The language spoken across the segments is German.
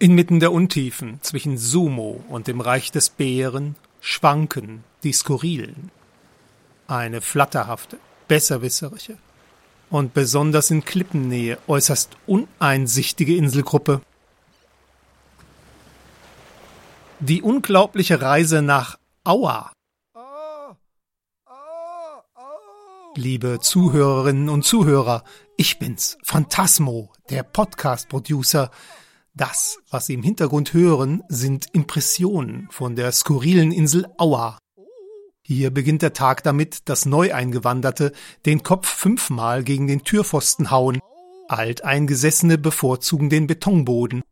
Inmitten der Untiefen zwischen Sumo und dem Reich des Bären schwanken die Skurrilen. Eine flatterhafte, besserwisserische und besonders in Klippennähe äußerst uneinsichtige Inselgruppe. Die unglaubliche Reise nach Aua. Liebe Zuhörerinnen und Zuhörer, ich bin's, Phantasmo, der Podcast-Producer, das, was Sie im Hintergrund hören, sind Impressionen von der skurrilen Insel Aua. Hier beginnt der Tag damit, dass Neueingewanderte den Kopf fünfmal gegen den Türpfosten hauen. Alteingesessene bevorzugen den Betonboden.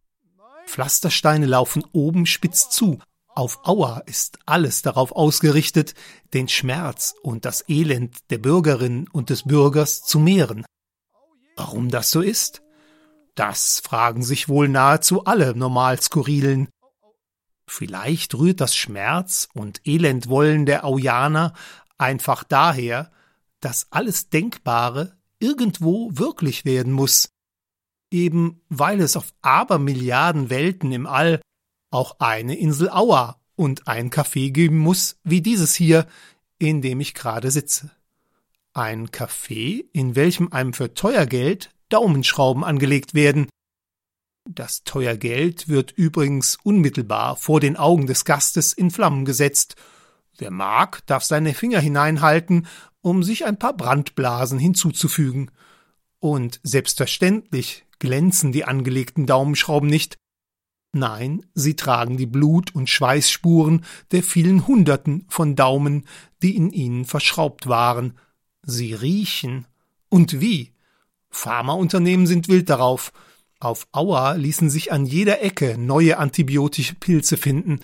Pflastersteine laufen oben spitz zu. Auf Aua ist alles darauf ausgerichtet, den Schmerz und das Elend der Bürgerin und des Bürgers zu mehren. Warum das so ist? Das fragen sich wohl nahezu alle normal Skurrilen. Vielleicht rührt das Schmerz und Elendwollen der Aujaner einfach daher, dass alles Denkbare irgendwo wirklich werden muss. Eben weil es auf Abermilliarden Welten im All auch eine Insel Aua und ein Café geben muss, wie dieses hier, in dem ich gerade sitze. Ein Café, in welchem einem für teuer Geld Daumenschrauben angelegt werden. Das teuer Geld wird übrigens unmittelbar vor den Augen des Gastes in Flammen gesetzt. Wer mag, darf seine Finger hineinhalten, um sich ein paar Brandblasen hinzuzufügen. Und selbstverständlich glänzen die angelegten Daumenschrauben nicht. Nein, sie tragen die Blut- und Schweißspuren der vielen Hunderten von Daumen, die in ihnen verschraubt waren. Sie riechen. Und wie? Pharmaunternehmen sind wild darauf. Auf Aua ließen sich an jeder Ecke neue antibiotische Pilze finden,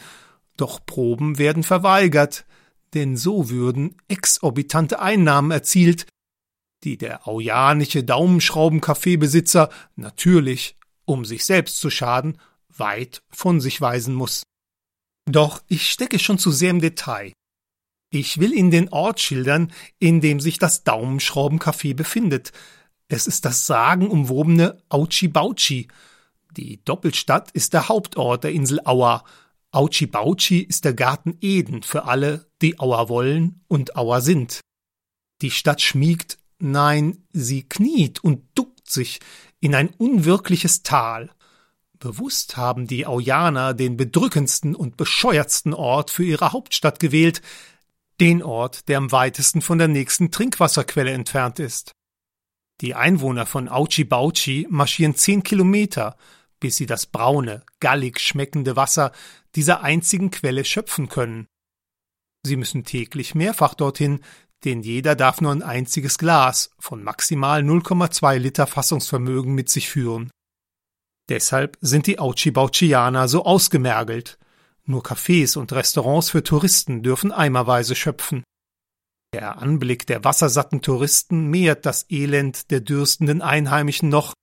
doch Proben werden verweigert, denn so würden exorbitante Einnahmen erzielt, die der aujanische Daumenschrauben-Kaffeebesitzer natürlich, um sich selbst zu schaden, weit von sich weisen muss. Doch ich stecke schon zu sehr im Detail. Ich will Ihnen den Ort schildern, in dem sich das Daumenschrauben-Café befindet, es ist das sagenumwobene Auchi-Bauchi. Die Doppelstadt ist der Hauptort der Insel Aua. Auchi-Bauchi ist der Garten Eden für alle, die Aua wollen und Aua sind. Die Stadt schmiegt, nein, sie kniet und duckt sich in ein unwirkliches Tal. Bewusst haben die Aujaner den bedrückendsten und bescheuertsten Ort für ihre Hauptstadt gewählt, den Ort, der am weitesten von der nächsten Trinkwasserquelle entfernt ist. Die Einwohner von Auchi Bauchi marschieren zehn Kilometer, bis sie das braune, gallig schmeckende Wasser dieser einzigen Quelle schöpfen können. Sie müssen täglich mehrfach dorthin, denn jeder darf nur ein einziges Glas von maximal 0,2 Liter Fassungsvermögen mit sich führen. Deshalb sind die Auchi-Bauchianer so ausgemergelt. Nur Cafés und Restaurants für Touristen dürfen eimerweise schöpfen. Der Anblick der wassersatten Touristen mehrt das Elend der dürstenden Einheimischen noch.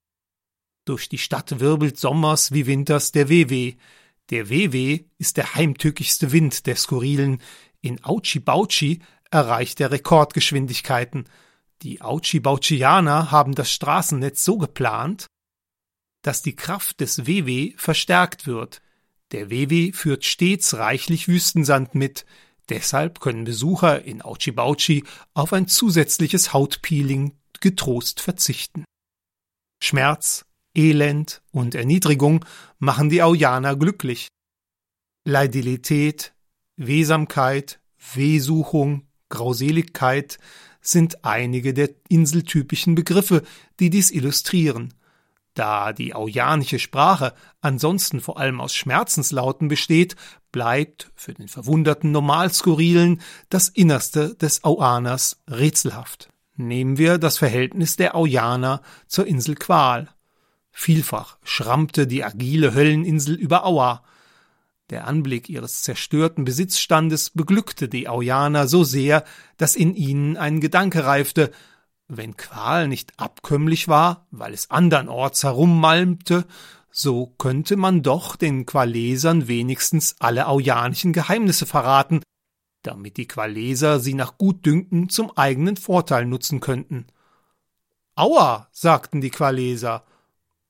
Durch die Stadt wirbelt sommers wie winters der Wewe. Der Wewe ist der heimtückischste Wind der Skurrilen. In Auchi-Bauchi erreicht er Rekordgeschwindigkeiten. Die Auchi-Bauchianer haben das Straßennetz so geplant, dass die Kraft des Wewe verstärkt wird. Der Wewe führt stets reichlich Wüstensand mit, Deshalb können Besucher in Auchi-Bauchi auf ein zusätzliches Hautpeeling getrost verzichten. Schmerz, Elend und Erniedrigung machen die Aujaner glücklich. Leidilität, Wehsamkeit, Wehsuchung, Grauseligkeit sind einige der inseltypischen Begriffe, die dies illustrieren. Da die aujanische Sprache ansonsten vor allem aus Schmerzenslauten besteht, bleibt für den verwunderten Normalskurrilen das Innerste des Auaners rätselhaft. Nehmen wir das Verhältnis der Aujaner zur Insel Qual. Vielfach schrammte die agile Hölleninsel über Aua. Der Anblick ihres zerstörten Besitzstandes beglückte die Aujaner so sehr, dass in ihnen ein Gedanke reifte, wenn Qual nicht abkömmlich war, weil es andernorts herummalmte, so könnte man doch den Qualesern wenigstens alle aujanischen Geheimnisse verraten, damit die Qualeser sie nach Gutdünken zum eigenen Vorteil nutzen könnten. Aua, sagten die Qualeser,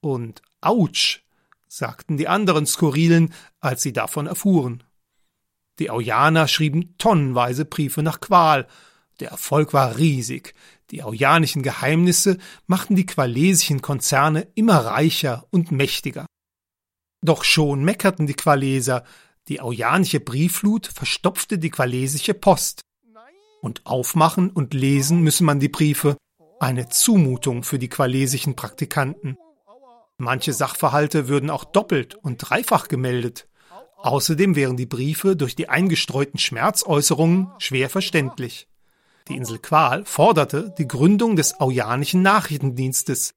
und Autsch, sagten die anderen Skurrilen, als sie davon erfuhren. Die Aujaner schrieben tonnenweise Briefe nach Qual. Der Erfolg war riesig. Die aujanischen Geheimnisse machten die qualesischen Konzerne immer reicher und mächtiger. Doch schon meckerten die Qualeser, die aujanische Briefflut verstopfte die qualesische Post. Und aufmachen und lesen müsse man die Briefe, eine Zumutung für die qualesischen Praktikanten. Manche Sachverhalte würden auch doppelt und dreifach gemeldet. Außerdem wären die Briefe durch die eingestreuten Schmerzäußerungen schwer verständlich. Die Insel Qual forderte die Gründung des Aujanischen Nachrichtendienstes.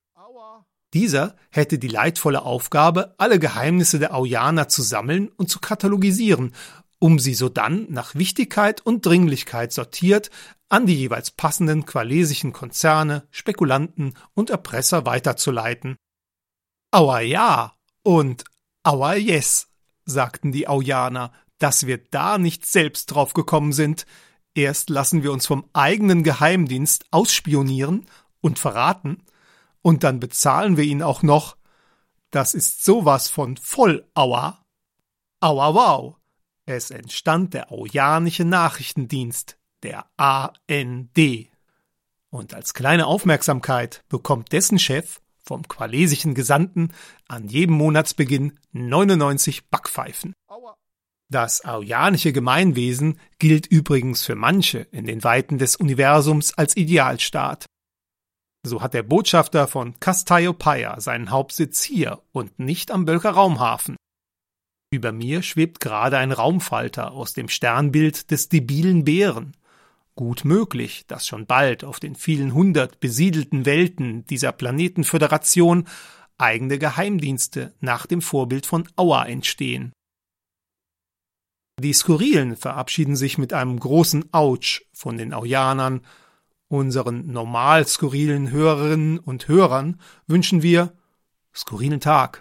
Dieser hätte die leidvolle Aufgabe, alle Geheimnisse der Aujaner zu sammeln und zu katalogisieren, um sie sodann nach Wichtigkeit und Dringlichkeit sortiert an die jeweils passenden qualesischen Konzerne, Spekulanten und Erpresser weiterzuleiten. Aua ja und aua yes, sagten die Aujaner, dass wir da nicht selbst drauf gekommen sind, Erst lassen wir uns vom eigenen Geheimdienst ausspionieren und verraten, und dann bezahlen wir ihn auch noch. Das ist sowas von voll Aua. Aua wow. Es entstand der Aujanische Nachrichtendienst, der AND. Und als kleine Aufmerksamkeit bekommt dessen Chef vom qualesischen Gesandten an jedem Monatsbeginn 99 Backpfeifen. Aua. Das aujanische Gemeinwesen gilt übrigens für manche in den Weiten des Universums als Idealstaat. So hat der Botschafter von Cassiopeia seinen Hauptsitz hier und nicht am Bölker Raumhafen. Über mir schwebt gerade ein Raumfalter aus dem Sternbild des debilen Bären. Gut möglich, dass schon bald auf den vielen hundert besiedelten Welten dieser Planetenföderation eigene Geheimdienste nach dem Vorbild von Auer entstehen. Die Skurrilen verabschieden sich mit einem großen Autsch von den Aujanern. Unseren normal skurrilen Hörerinnen und Hörern wünschen wir skurrilen Tag.